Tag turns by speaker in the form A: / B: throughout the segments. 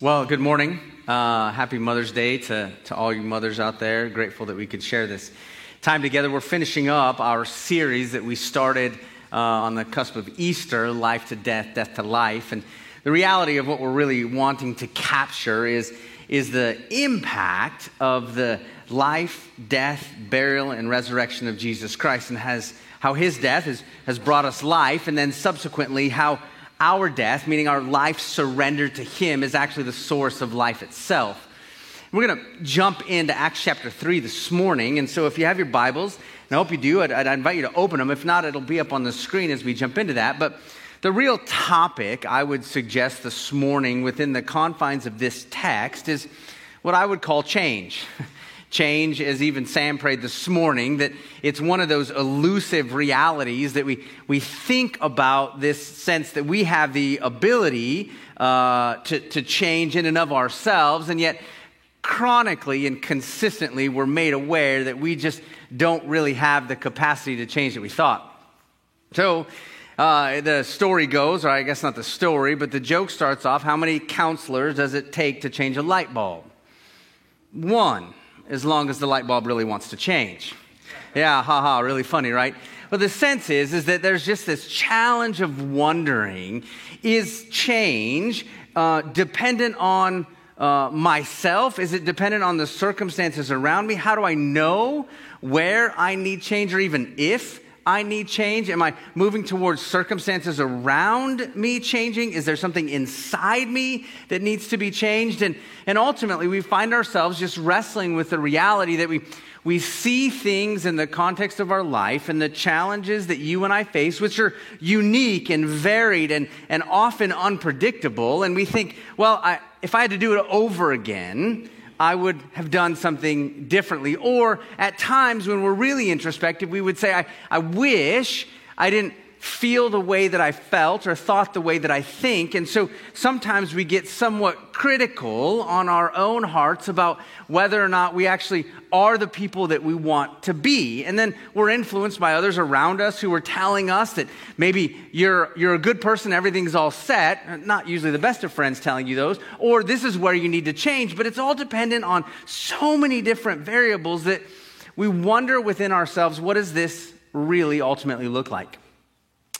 A: Well, good morning. Uh, happy Mother's Day to, to all you mothers out there. Grateful that we could share this time together. We're finishing up our series that we started uh, on the cusp of Easter life to death, death to life. And the reality of what we're really wanting to capture is, is the impact of the life, death, burial, and resurrection of Jesus Christ, and has, how his death has, has brought us life, and then subsequently how our death, meaning our life surrendered to Him, is actually the source of life itself. We're going to jump into Acts chapter 3 this morning. And so if you have your Bibles, and I hope you do, I'd, I'd invite you to open them. If not, it'll be up on the screen as we jump into that. But the real topic I would suggest this morning within the confines of this text is what I would call change. change, as even Sam prayed this morning, that it's one of those elusive realities that we, we think about this sense that we have the ability uh, to, to change in and of ourselves, and yet chronically and consistently we're made aware that we just don't really have the capacity to change that we thought. So, uh, the story goes, or I guess not the story, but the joke starts off how many counselors does it take to change a light bulb? One as long as the light bulb really wants to change. Yeah, haha, really funny, right? But the sense is, is that there's just this challenge of wondering is change uh, dependent on uh, myself? Is it dependent on the circumstances around me? How do I know where I need change or even if I need change? Am I moving towards circumstances around me changing? Is there something inside me that needs to be changed? And, and ultimately, we find ourselves just wrestling with the reality that we, we see things in the context of our life and the challenges that you and I face, which are unique and varied and, and often unpredictable. And we think, well, I, if I had to do it over again, I would have done something differently. Or at times when we're really introspective, we would say, I, I wish I didn't feel the way that I felt or thought the way that I think. And so sometimes we get somewhat critical on our own hearts about whether or not we actually are the people that we want to be. And then we're influenced by others around us who are telling us that maybe you're, you're a good person, everything's all set. Not usually the best of friends telling you those. Or this is where you need to change. But it's all dependent on so many different variables that we wonder within ourselves what does this really ultimately look like?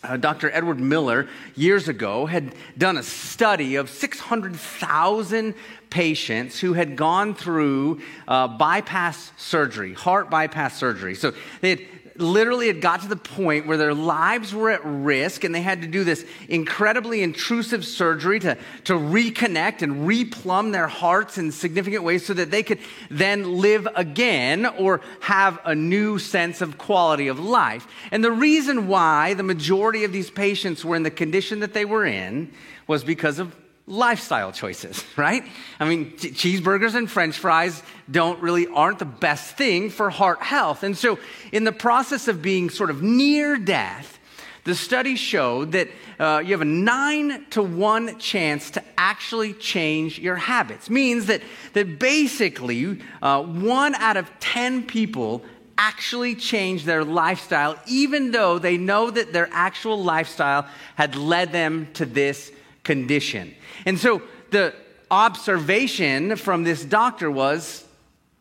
A: Uh, Dr. Edward Miller, years ago, had done a study of 600,000 patients who had gone through uh, bypass surgery, heart bypass surgery. So they had literally had got to the point where their lives were at risk and they had to do this incredibly intrusive surgery to, to reconnect and replumb their hearts in significant ways so that they could then live again or have a new sense of quality of life. And the reason why the majority of these patients were in the condition that they were in was because of lifestyle choices, right? I mean, cheeseburgers and french fries don't really aren't the best thing for heart health. And so in the process of being sort of near death, the study showed that uh, you have a nine to one chance to actually change your habits. Means that, that basically uh, one out of 10 people actually change their lifestyle, even though they know that their actual lifestyle had led them to this condition. And so the observation from this doctor was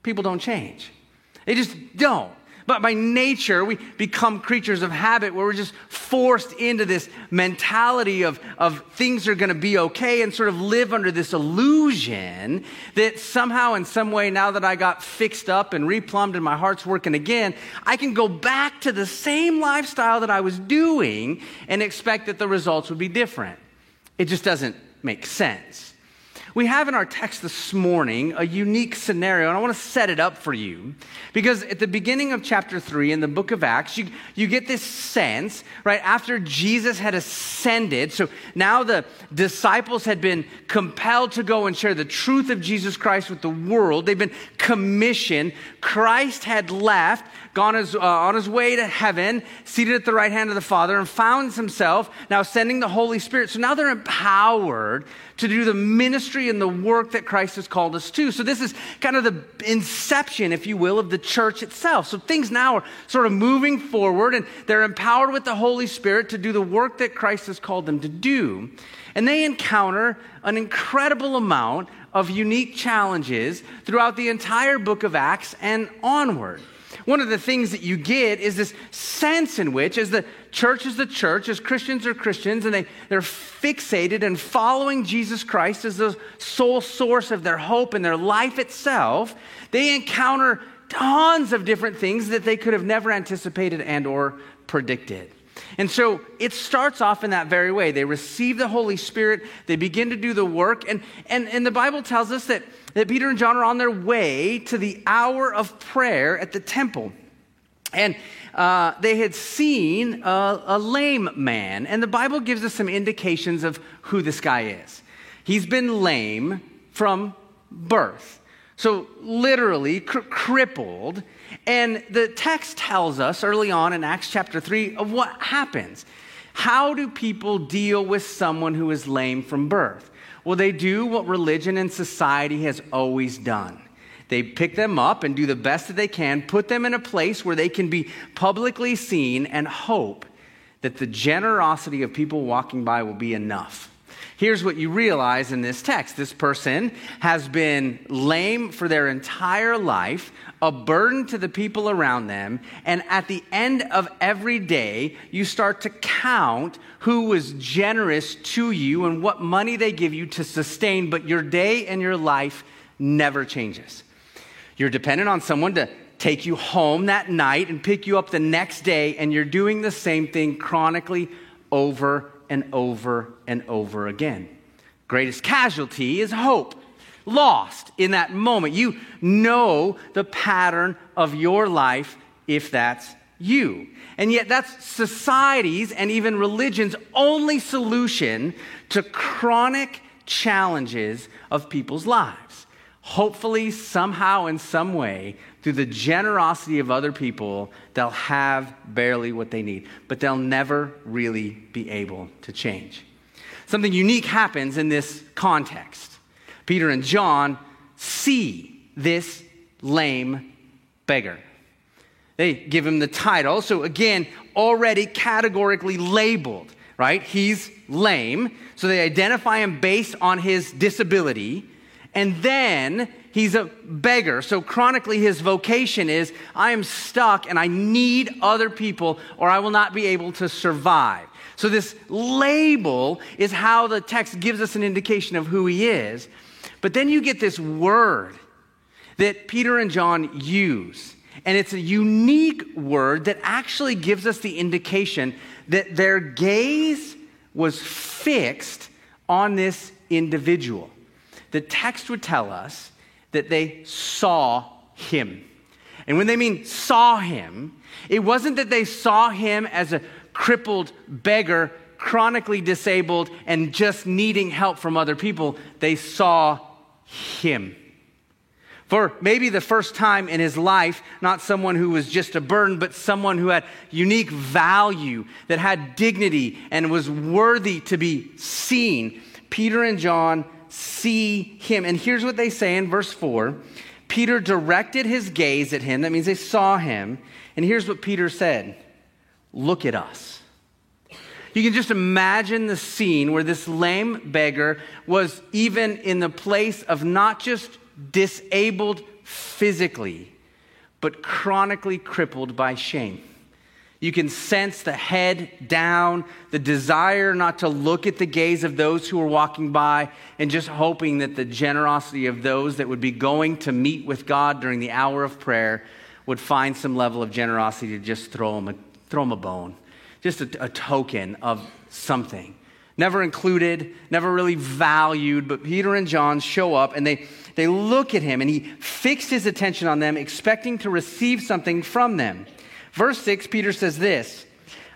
A: people don't change. They just don't. But by nature, we become creatures of habit where we're just forced into this mentality of, of things are going to be okay and sort of live under this illusion that somehow, in some way, now that I got fixed up and replumbed and my heart's working again, I can go back to the same lifestyle that I was doing and expect that the results would be different. It just doesn't make sense. We have in our text this morning a unique scenario, and I want to set it up for you because at the beginning of chapter 3 in the book of Acts, you, you get this sense, right, after Jesus had ascended. So now the disciples had been compelled to go and share the truth of Jesus Christ with the world. They've been commissioned. Christ had left, gone uh, on his way to heaven, seated at the right hand of the Father, and found himself now sending the Holy Spirit. So now they're empowered to do the ministry and the work that Christ has called us to. So this is kind of the inception, if you will, of the church itself. So things now are sort of moving forward, and they're empowered with the Holy Spirit to do the work that Christ has called them to do. And they encounter an incredible amount of unique challenges throughout the entire book of Acts and onward. One of the things that you get is this sense in which, as the church is the church, as Christians are Christians, and they, they're fixated and following Jesus Christ as the sole source of their hope and their life itself, they encounter tons of different things that they could have never anticipated and or predicted. And so it starts off in that very way. They receive the Holy Spirit, they begin to do the work, and, and, and the Bible tells us that, that Peter and John are on their way to the hour of prayer at the temple. And uh, they had seen a, a lame man, and the Bible gives us some indications of who this guy is. He's been lame from birth. So, literally, cr- crippled. And the text tells us early on in Acts chapter 3 of what happens. How do people deal with someone who is lame from birth? Well, they do what religion and society has always done. They pick them up and do the best that they can, put them in a place where they can be publicly seen, and hope that the generosity of people walking by will be enough Here's what you realize in this text this person has been lame for their entire life, a burden to the people around them, and at the end of every day, you start to count who was generous to you and what money they give you to sustain, but your day and your life never changes. You're dependent on someone to take you home that night and pick you up the next day, and you're doing the same thing chronically over and over and over again. Greatest casualty is hope. Lost in that moment. You know the pattern of your life if that's you. And yet, that's society's and even religion's only solution to chronic challenges of people's lives. Hopefully, somehow, in some way, through the generosity of other people, they'll have barely what they need, but they'll never really be able to change. Something unique happens in this context. Peter and John see this lame beggar. They give him the title. So, again, already categorically labeled, right? He's lame. So they identify him based on his disability. And then he's a beggar. So chronically, his vocation is I am stuck and I need other people or I will not be able to survive. So, this label is how the text gives us an indication of who he is. But then you get this word that Peter and John use. And it's a unique word that actually gives us the indication that their gaze was fixed on this individual. The text would tell us that they saw him. And when they mean saw him, it wasn't that they saw him as a crippled beggar, chronically disabled, and just needing help from other people. They saw him. For maybe the first time in his life, not someone who was just a burden, but someone who had unique value, that had dignity, and was worthy to be seen. Peter and John see him. And here's what they say in verse 4 Peter directed his gaze at him. That means they saw him. And here's what Peter said Look at us. You can just imagine the scene where this lame beggar was even in the place of not just disabled physically, but chronically crippled by shame. You can sense the head down, the desire not to look at the gaze of those who are walking by, and just hoping that the generosity of those that would be going to meet with God during the hour of prayer would find some level of generosity to just throw them a, throw them a bone, just a, a token of something. Never included, never really valued, but Peter and John show up and they, they look at him and he fixed his attention on them, expecting to receive something from them. Verse 6, Peter says this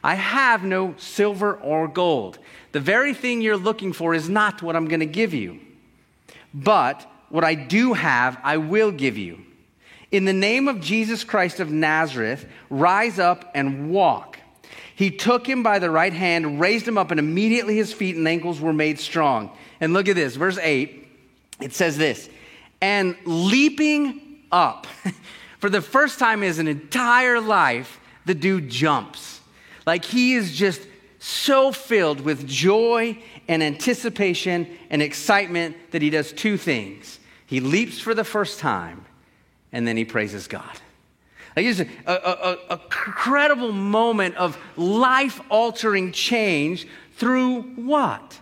A: I have no silver or gold. The very thing you're looking for is not what I'm going to give you. But what I do have, I will give you. In the name of Jesus Christ of Nazareth, rise up and walk. He took him by the right hand, raised him up, and immediately his feet and ankles were made strong. And look at this, verse 8, it says this, and leaping up. For the first time in his entire life, the dude jumps. Like he is just so filled with joy and anticipation and excitement that he does two things. He leaps for the first time, and then he praises God. Like it's a, a, a, incredible moment of life altering change through what?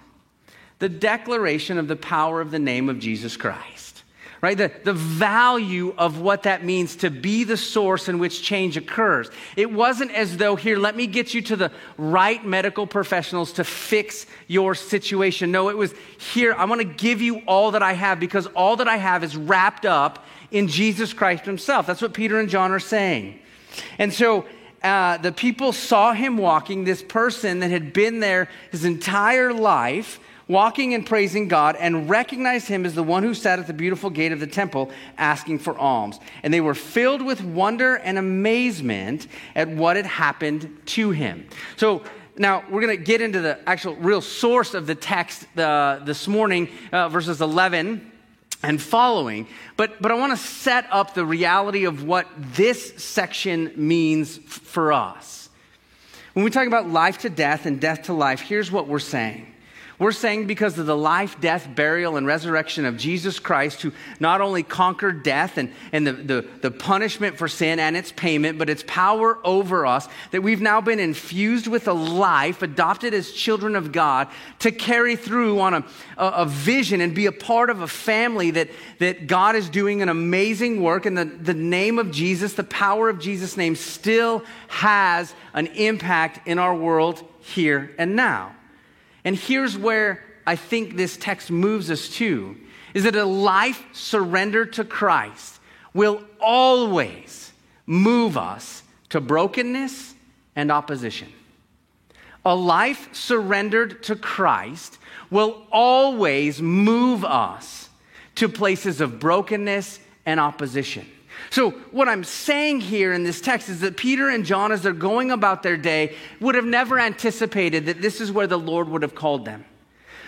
A: The declaration of the power of the name of Jesus Christ right? The, the value of what that means to be the source in which change occurs. It wasn't as though, here, let me get you to the right medical professionals to fix your situation. No, it was, here, I want to give you all that I have because all that I have is wrapped up in Jesus Christ Himself. That's what Peter and John are saying. And so, uh, the people saw him walking, this person that had been there his entire life, walking and praising God, and recognized him as the one who sat at the beautiful gate of the temple asking for alms. And they were filled with wonder and amazement at what had happened to him. So, now, we're going to get into the actual real source of the text uh, this morning, uh, verses 11 and following. But, but I want to set up the reality of what this section means f- for us. When we talk about life to death and death to life, here's what we're saying we're saying because of the life, death, burial, and resurrection of Jesus Christ, who not only conquered death and, and the, the, the punishment for sin and its payment, but its power over us, that we've now been infused with a life, adopted as children of God, to carry through on a, a, a vision and be a part of a family that, that God is doing an amazing work. And the, the name of Jesus, the power of Jesus' name, still has an impact in our world here and now. And here's where I think this text moves us to is that a life surrendered to Christ will always move us to brokenness and opposition. A life surrendered to Christ will always move us to places of brokenness and opposition. So, what I'm saying here in this text is that Peter and John, as they're going about their day, would have never anticipated that this is where the Lord would have called them.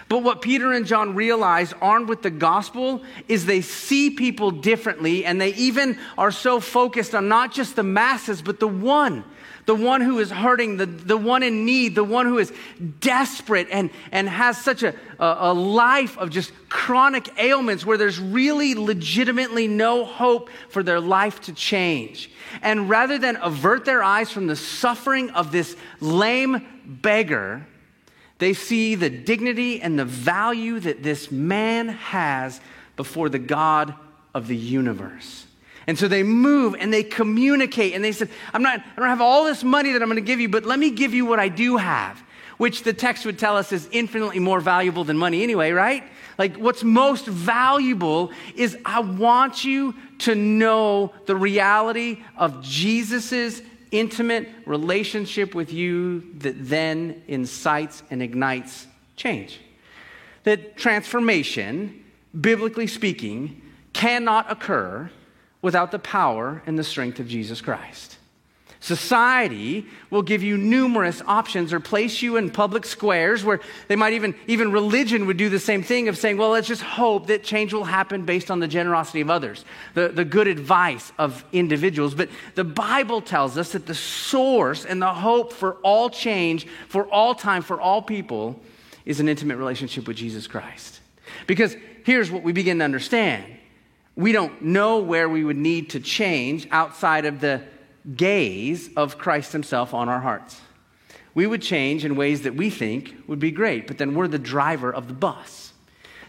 A: But what Peter and John realize, armed with the gospel, is they see people differently, and they even are so focused on not just the masses, but the one the one who is hurting, the, the one in need, the one who is desperate and, and has such a, a, a life of just chronic ailments where there's really legitimately no hope for their life to change. And rather than avert their eyes from the suffering of this lame beggar, they see the dignity and the value that this man has before the God of the universe. And so they move and they communicate and they said, I'm not, I don't have all this money that I'm going to give you, but let me give you what I do have, which the text would tell us is infinitely more valuable than money anyway, right? Like what's most valuable is I want you to know the reality of Jesus's intimate relationship with you that then incites and ignites change. That transformation, biblically speaking, cannot occur without the power and the strength of Jesus Christ. Society will give you numerous options or place you in public squares where they might even, even religion would do the same thing of saying, well, let's just hope that change will happen based on the generosity of others, the, the good advice of individuals. But the Bible tells us that the source and the hope for all change, for all time, for all people, is an intimate relationship with Jesus Christ. Because here's what we begin to understand we don't know where we would need to change outside of the gaze of Christ Himself on our hearts. We would change in ways that we think would be great, but then we're the driver of the bus.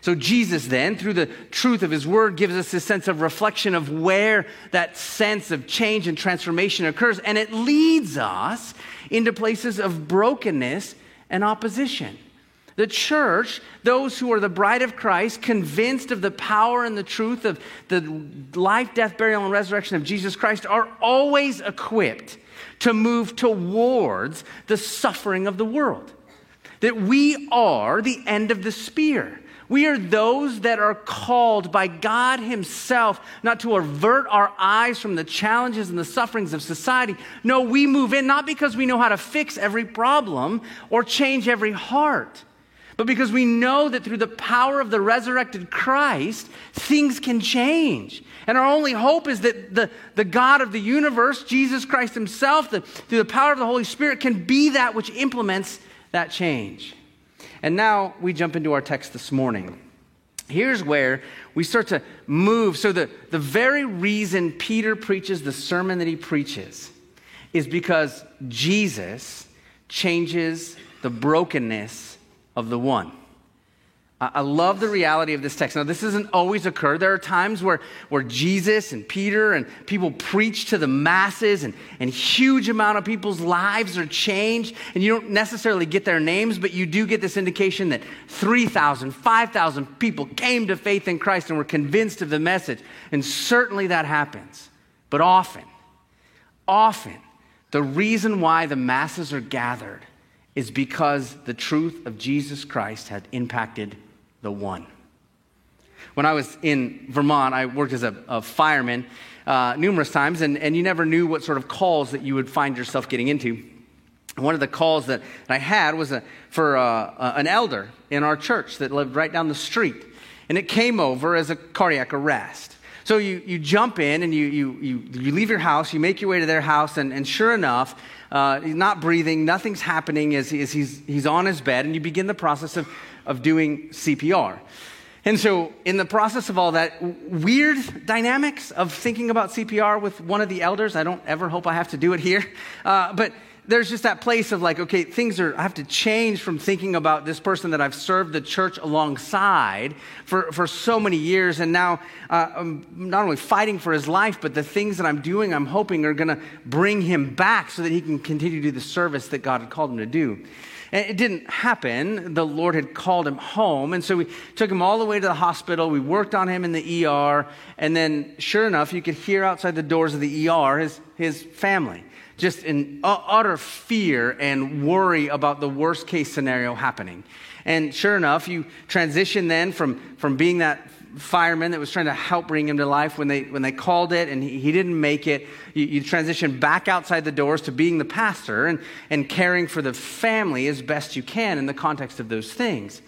A: So, Jesus, then, through the truth of His Word, gives us this sense of reflection of where that sense of change and transformation occurs, and it leads us into places of brokenness and opposition. The church, those who are the bride of Christ, convinced of the power and the truth of the life, death, burial, and resurrection of Jesus Christ, are always equipped to move towards the suffering of the world. That we are the end of the spear. We are those that are called by God Himself not to avert our eyes from the challenges and the sufferings of society. No, we move in not because we know how to fix every problem or change every heart but because we know that through the power of the resurrected Christ, things can change. And our only hope is that the, the God of the universe, Jesus Christ Himself, the, through the power of the Holy Spirit, can be that which implements that change. And now we jump into our text this morning. Here's where we start to move. So, the, the very reason Peter preaches the sermon that he preaches is because Jesus changes the brokenness of the one. I love the reality of this text. Now, this doesn't always occur. There are times where, where Jesus and Peter and people preach to the masses, and, and huge amount of people's lives are changed. And you don't necessarily get their names, but you do get this indication that 3,000, 5,000 people came to faith in Christ and were convinced of the message. And certainly that happens. But often, often, the reason why the masses are gathered is because the truth of Jesus Christ had impacted the one. When I was in Vermont, I worked as a, a fireman uh, numerous times, and, and you never knew what sort of calls that you would find yourself getting into. One of the calls that I had was a, for uh, uh, an elder in our church that lived right down the street, and it came over as a cardiac arrest. So you, you jump in and you, you, you, you leave your house, you make your way to their house, and, and sure enough, uh, he's not breathing, nothing's happening as, as he's, he's on his bed, and you begin the process of of doing CPR. And so, in the process of all that, weird dynamics of thinking about CPR with one of the elders, I don't ever hope I have to do it here, uh, but there's just that place of like, okay, things are, I have to change from thinking about this person that I've served the church alongside for, for so many years. And now uh, I'm not only fighting for his life, but the things that I'm doing, I'm hoping are going to bring him back so that he can continue to do the service that God had called him to do. And it didn't happen. The Lord had called him home. And so we took him all the way to the hospital. We worked on him in the ER. And then, sure enough, you could hear outside the doors of the ER his, his family just in utter fear and worry about the worst case scenario happening. And sure enough, you transition then from, from being that fireman that was trying to help bring him to life when they, when they called it and he, he didn't make it. You, you, transition back outside the doors to being the pastor and, and caring for the family as best you can in the context of those things.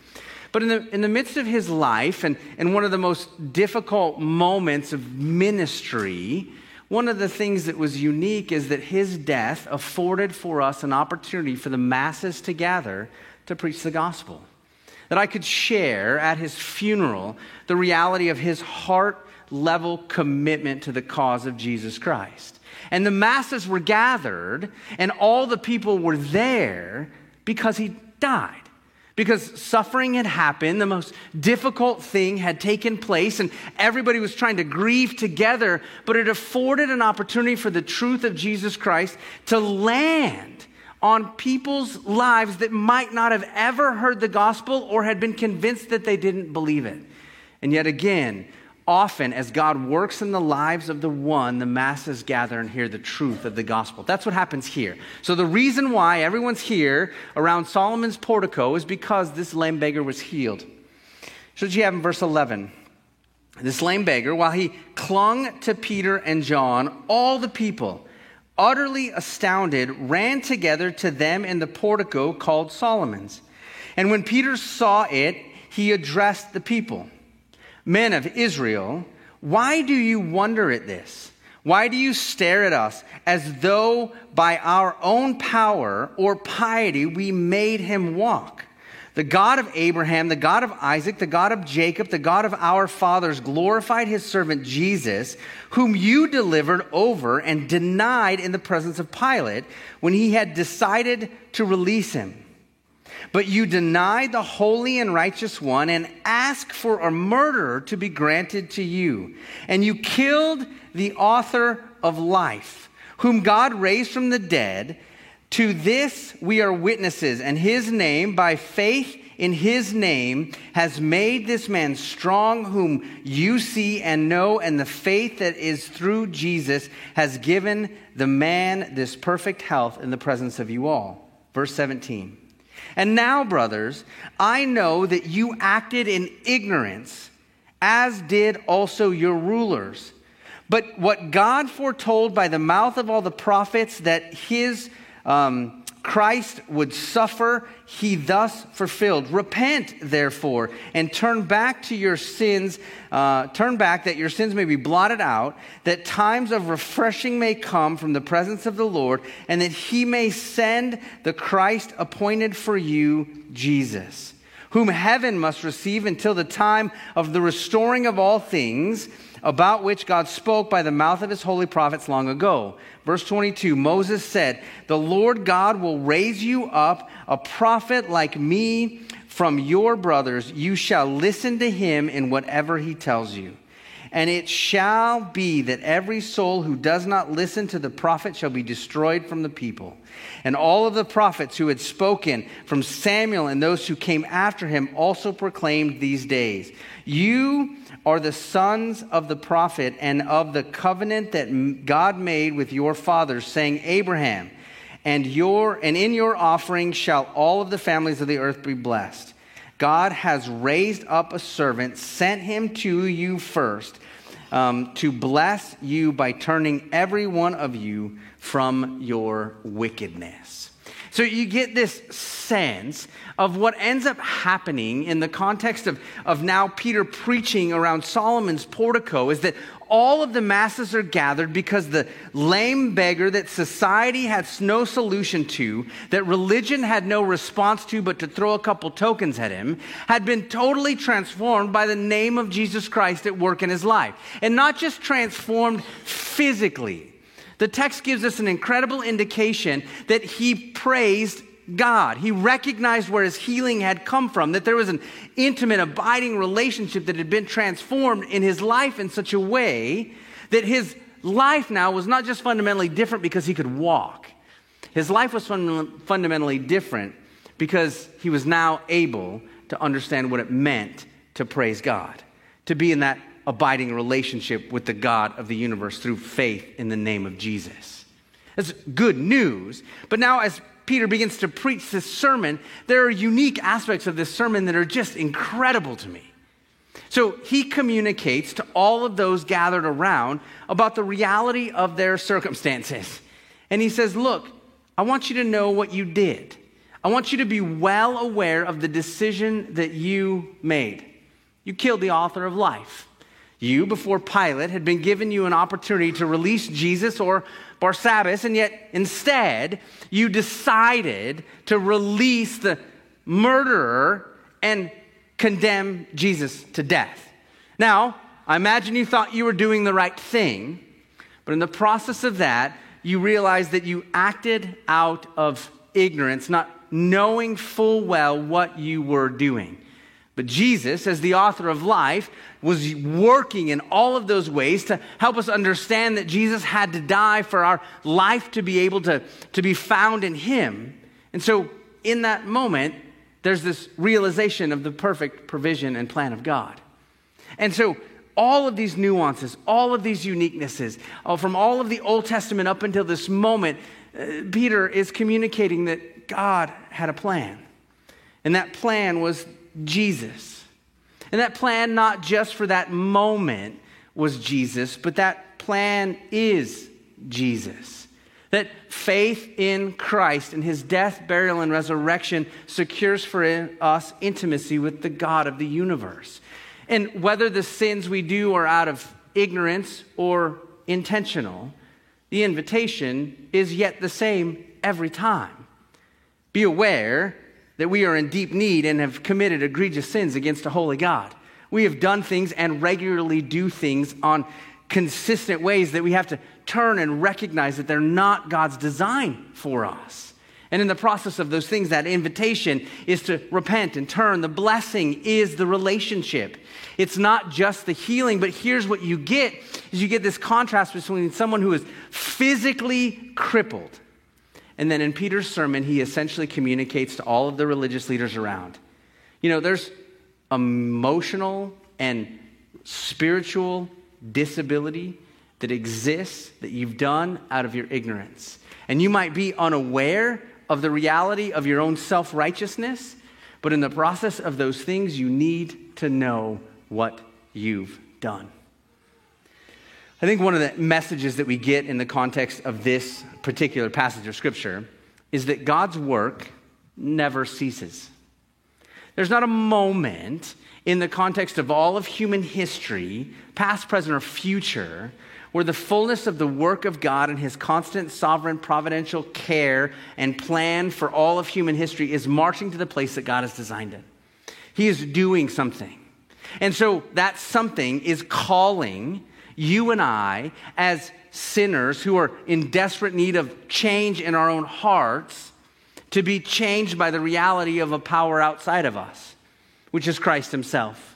A: But in the, in the midst of his life and, and one of the most difficult moments of ministry, one of the things that was unique is that his death afforded for us an opportunity for the masses to gather to preach the gospel that I could share at his funeral the reality of his heart level commitment to the cause of Jesus Christ. And the masses were gathered, and all the people were there because he died. Because suffering had happened, the most difficult thing had taken place, and everybody was trying to grieve together, but it afforded an opportunity for the truth of Jesus Christ to land on people's lives that might not have ever heard the gospel or had been convinced that they didn't believe it. And yet again, often as God works in the lives of the one, the masses gather and hear the truth of the gospel. That's what happens here. So the reason why everyone's here around Solomon's portico is because this lame beggar was healed. So you have in verse 11. This lame beggar, while he clung to Peter and John, all the people utterly astounded, ran together to them in the portico called Solomon's. And when Peter saw it, he addressed the people Men of Israel, why do you wonder at this? Why do you stare at us as though by our own power or piety we made him walk? The God of Abraham, the God of Isaac, the God of Jacob, the God of our fathers glorified his servant Jesus, whom you delivered over and denied in the presence of Pilate when he had decided to release him. But you denied the holy and righteous one and asked for a murderer to be granted to you. And you killed the author of life, whom God raised from the dead to this we are witnesses, and his name, by faith in his name, has made this man strong, whom you see and know, and the faith that is through Jesus has given the man this perfect health in the presence of you all. Verse 17. And now, brothers, I know that you acted in ignorance, as did also your rulers. But what God foretold by the mouth of all the prophets that his um, Christ would suffer, he thus fulfilled. Repent, therefore, and turn back to your sins. Uh, turn back that your sins may be blotted out, that times of refreshing may come from the presence of the Lord, and that he may send the Christ appointed for you, Jesus whom heaven must receive until the time of the restoring of all things, about which God spoke by the mouth of his holy prophets long ago. Verse 22 Moses said, The Lord God will raise you up a prophet like me from your brothers. You shall listen to him in whatever he tells you. And it shall be that every soul who does not listen to the prophet shall be destroyed from the people. And all of the prophets who had spoken from Samuel and those who came after him also proclaimed these days You are the sons of the prophet and of the covenant that God made with your fathers, saying, Abraham, and, your, and in your offering shall all of the families of the earth be blessed. God has raised up a servant, sent him to you first um, to bless you by turning every one of you from your wickedness. So you get this sense of what ends up happening in the context of, of now Peter preaching around Solomon's portico is that all of the masses are gathered because the lame beggar that society had no solution to, that religion had no response to but to throw a couple tokens at him, had been totally transformed by the name of Jesus Christ at work in his life. And not just transformed physically. The text gives us an incredible indication that he praised God. He recognized where his healing had come from, that there was an intimate, abiding relationship that had been transformed in his life in such a way that his life now was not just fundamentally different because he could walk. His life was fun- fundamentally different because he was now able to understand what it meant to praise God, to be in that abiding relationship with the God of the universe through faith in the name of Jesus. That's good news. But now, as Peter begins to preach this sermon, there are unique aspects of this sermon that are just incredible to me. So he communicates to all of those gathered around about the reality of their circumstances. And he says, Look, I want you to know what you did. I want you to be well aware of the decision that you made. You killed the author of life. You, before Pilate, had been given you an opportunity to release Jesus or Barsabbas, and yet instead you decided to release the murderer and condemn Jesus to death. Now, I imagine you thought you were doing the right thing, but in the process of that, you realized that you acted out of ignorance, not knowing full well what you were doing. But Jesus, as the author of life, was working in all of those ways to help us understand that Jesus had to die for our life to be able to, to be found in Him. And so, in that moment, there's this realization of the perfect provision and plan of God. And so, all of these nuances, all of these uniquenesses, uh, from all of the Old Testament up until this moment, uh, Peter is communicating that God had a plan. And that plan was Jesus. And that plan, not just for that moment, was Jesus, but that plan is Jesus. That faith in Christ and his death, burial, and resurrection secures for us intimacy with the God of the universe. And whether the sins we do are out of ignorance or intentional, the invitation is yet the same every time. Be aware that we are in deep need and have committed egregious sins against a holy God. We have done things and regularly do things on consistent ways that we have to turn and recognize that they're not God's design for us. And in the process of those things, that invitation is to repent and turn. The blessing is the relationship. It's not just the healing, but here's what you get is you get this contrast between someone who is physically crippled and then in Peter's sermon, he essentially communicates to all of the religious leaders around. You know, there's emotional and spiritual disability that exists that you've done out of your ignorance. And you might be unaware of the reality of your own self righteousness, but in the process of those things, you need to know what you've done. I think one of the messages that we get in the context of this particular passage of Scripture is that God's work never ceases. There's not a moment in the context of all of human history, past, present, or future, where the fullness of the work of God and his constant sovereign providential care and plan for all of human history is marching to the place that God has designed it. He is doing something. And so that something is calling you and I, as sinners who are in desperate need of change in our own hearts, to be changed by the reality of a power outside of us, which is Christ Himself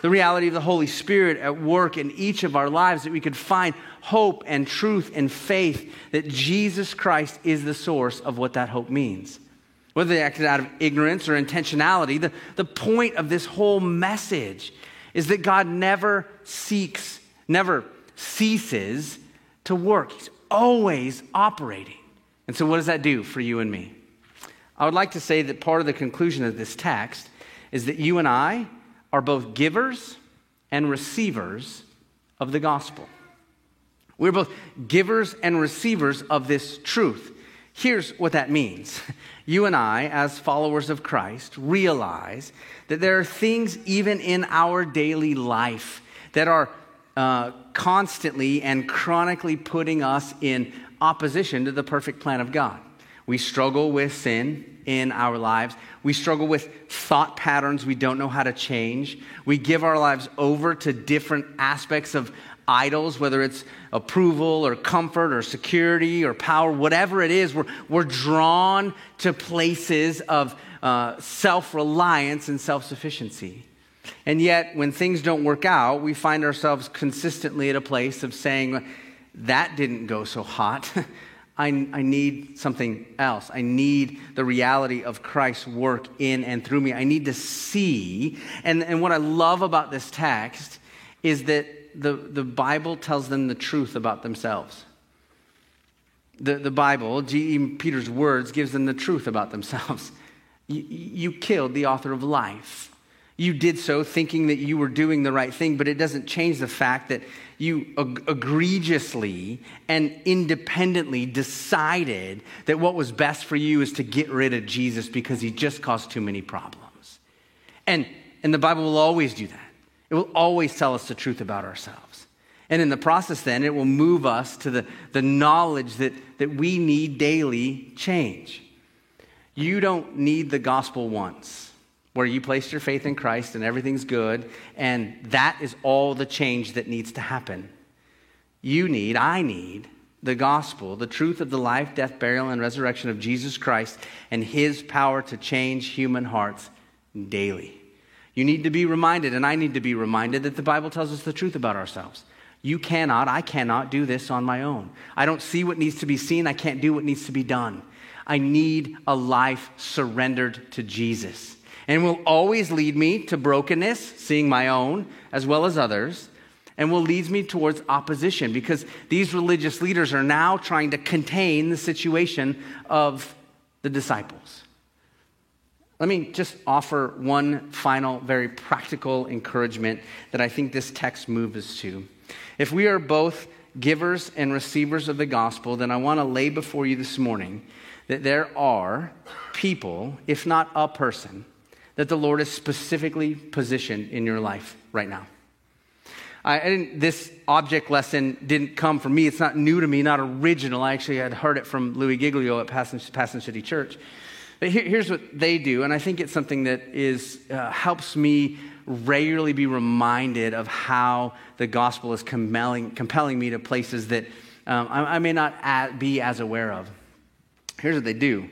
A: the reality of the Holy Spirit at work in each of our lives, that we could find hope and truth and faith that Jesus Christ is the source of what that hope means. Whether they acted out of ignorance or intentionality, the, the point of this whole message is that God never seeks, never ceases to work. He's always operating. And so, what does that do for you and me? I would like to say that part of the conclusion of this text is that you and I are both givers and receivers of the gospel. We're both givers and receivers of this truth. Here's what that means. You and I, as followers of Christ, realize that there are things even in our daily life that are uh, constantly and chronically putting us in opposition to the perfect plan of God. We struggle with sin in our lives. We struggle with thought patterns we don't know how to change. We give our lives over to different aspects of idols, whether it's approval or comfort or security or power, whatever it is, we're, we're drawn to places of uh, self reliance and self sufficiency. And yet, when things don't work out, we find ourselves consistently at a place of saying, That didn't go so hot. I, I need something else. I need the reality of Christ's work in and through me. I need to see. And, and what I love about this text is that the, the Bible tells them the truth about themselves. The, the Bible, G.E. Peter's words, gives them the truth about themselves. You, you killed the author of life. You did so thinking that you were doing the right thing, but it doesn't change the fact that you egregiously and independently decided that what was best for you is to get rid of Jesus because he just caused too many problems. And, and the Bible will always do that. It will always tell us the truth about ourselves. And in the process, then, it will move us to the, the knowledge that, that we need daily change. You don't need the gospel once where you placed your faith in Christ and everything's good, and that is all the change that needs to happen. You need, I need, the gospel, the truth of the life, death, burial, and resurrection of Jesus Christ and his power to change human hearts daily. You need to be reminded, and I need to be reminded, that the Bible tells us the truth about ourselves. You cannot, I cannot do this on my own. I don't see what needs to be seen, I can't do what needs to be done. I need a life surrendered to Jesus and will always lead me to brokenness, seeing my own as well as others, and will lead me towards opposition because these religious leaders are now trying to contain the situation of the disciples. Let me just offer one final, very practical encouragement that I think this text moves to. If we are both givers and receivers of the gospel, then I want to lay before you this morning that there are people, if not a person, that the Lord is specifically positioned in your life right now. I, this object lesson didn't come from me. It's not new to me, not original. I actually had heard it from Louis Giglio at Passion City Church. But here, here's what they do, and I think it's something that is, uh, helps me regularly be reminded of how the gospel is compelling, compelling me to places that um, I, I, may not be as aware of. Here's what they do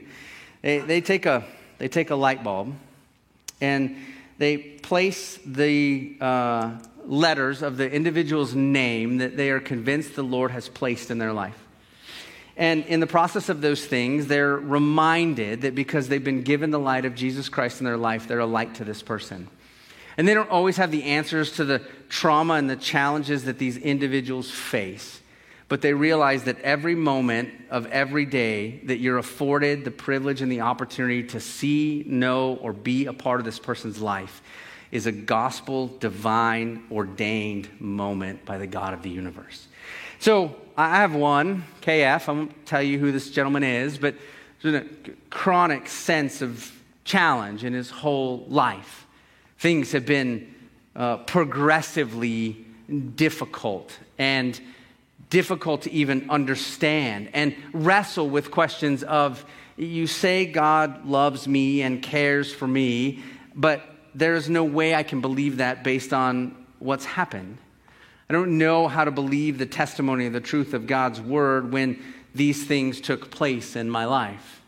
A: they, they, take a, they take a light bulb and they place the uh, letters of the individual's name that they are convinced the Lord has placed in their life. And in the process of those things, they're reminded that because they've been given the light of Jesus Christ in their life, they're a light to this person. And they don't always have the answers to the trauma and the challenges that these individuals face but they realize that every moment of every day that you're afforded the privilege and the opportunity to see, know, or be a part of this person's life is a gospel, divine, ordained moment by the God of the universe. So I have one, KF. I won't tell you who this gentleman is, but there's a chronic sense of challenge in his whole life. Things have been uh, progressively difficult and difficult to even understand and wrestle with questions of you say God loves me and cares for me, but there is no way I can believe that based on what's happened. I don't know how to believe the testimony of the truth of God's word when these things took place in my life.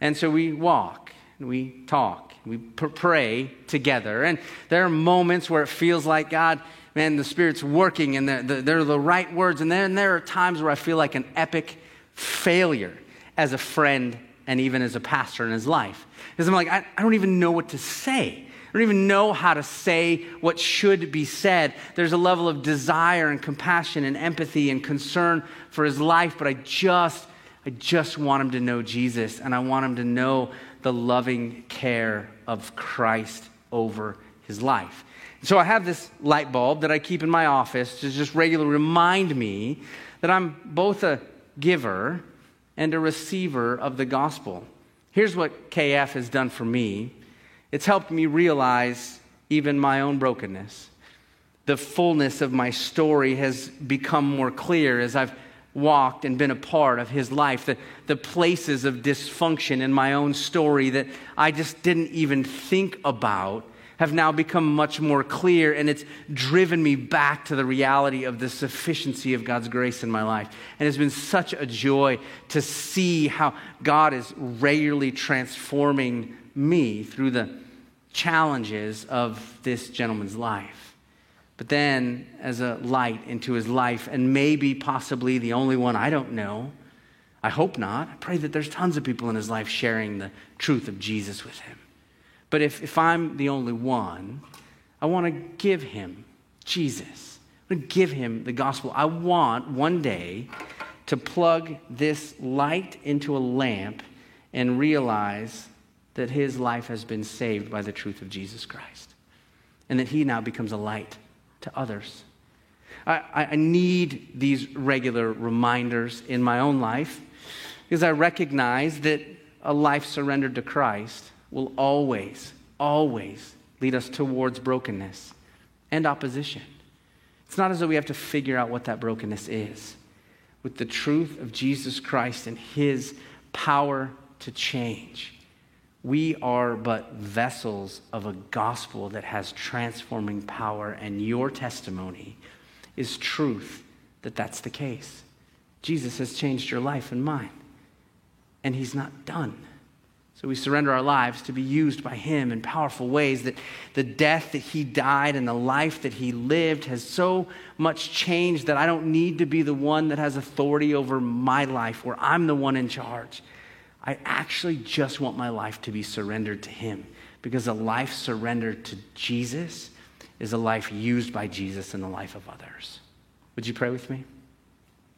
A: And so we walk and we talk, we pray together. And there are moments where it feels like God, man, the Spirit's working and they're, they're the right words. And then there are times where I feel like an epic failure as a friend and even as a pastor in his life. Because I'm like, I, I don't even know what to say. I don't even know how to say what should be said. There's a level of desire and compassion and empathy and concern for his life, but I just, I just want him to know Jesus and I want him to know the loving care of Christ over his life. So I have this light bulb that I keep in my office to just regularly remind me that I'm both a giver and a receiver of the gospel. Here's what KF has done for me it's helped me realize even my own brokenness. The fullness of my story has become more clear as I've walked and been a part of his life. The, the places of dysfunction in my own story that I just didn't even think about have now become much more clear, and it's driven me back to the reality of the sufficiency of God's grace in my life. And it's been such a joy to see how God is regularly transforming me through the challenges of this gentleman's life. But then, as a light into his life, and maybe possibly the only one, I don't know. I hope not. I pray that there's tons of people in his life sharing the truth of Jesus with him. But if, if I'm the only one, I want to give him Jesus. I want to give him the gospel. I want one day to plug this light into a lamp and realize that his life has been saved by the truth of Jesus Christ and that he now becomes a light to others. I, I need these regular reminders in my own life because I recognize that a life surrendered to Christ will always, always lead us towards brokenness and opposition. It's not as though we have to figure out what that brokenness is. With the truth of Jesus Christ and his power to change, we are but vessels of a gospel that has transforming power, and your testimony is truth that that's the case. Jesus has changed your life and mine, and he's not done. So we surrender our lives to be used by Him in powerful ways. That the death that He died and the life that He lived has so much changed that I don't need to be the one that has authority over my life, where I'm the one in charge. I actually just want my life to be surrendered to Him because a life surrendered to Jesus is a life used by Jesus in the life of others. Would you pray with me?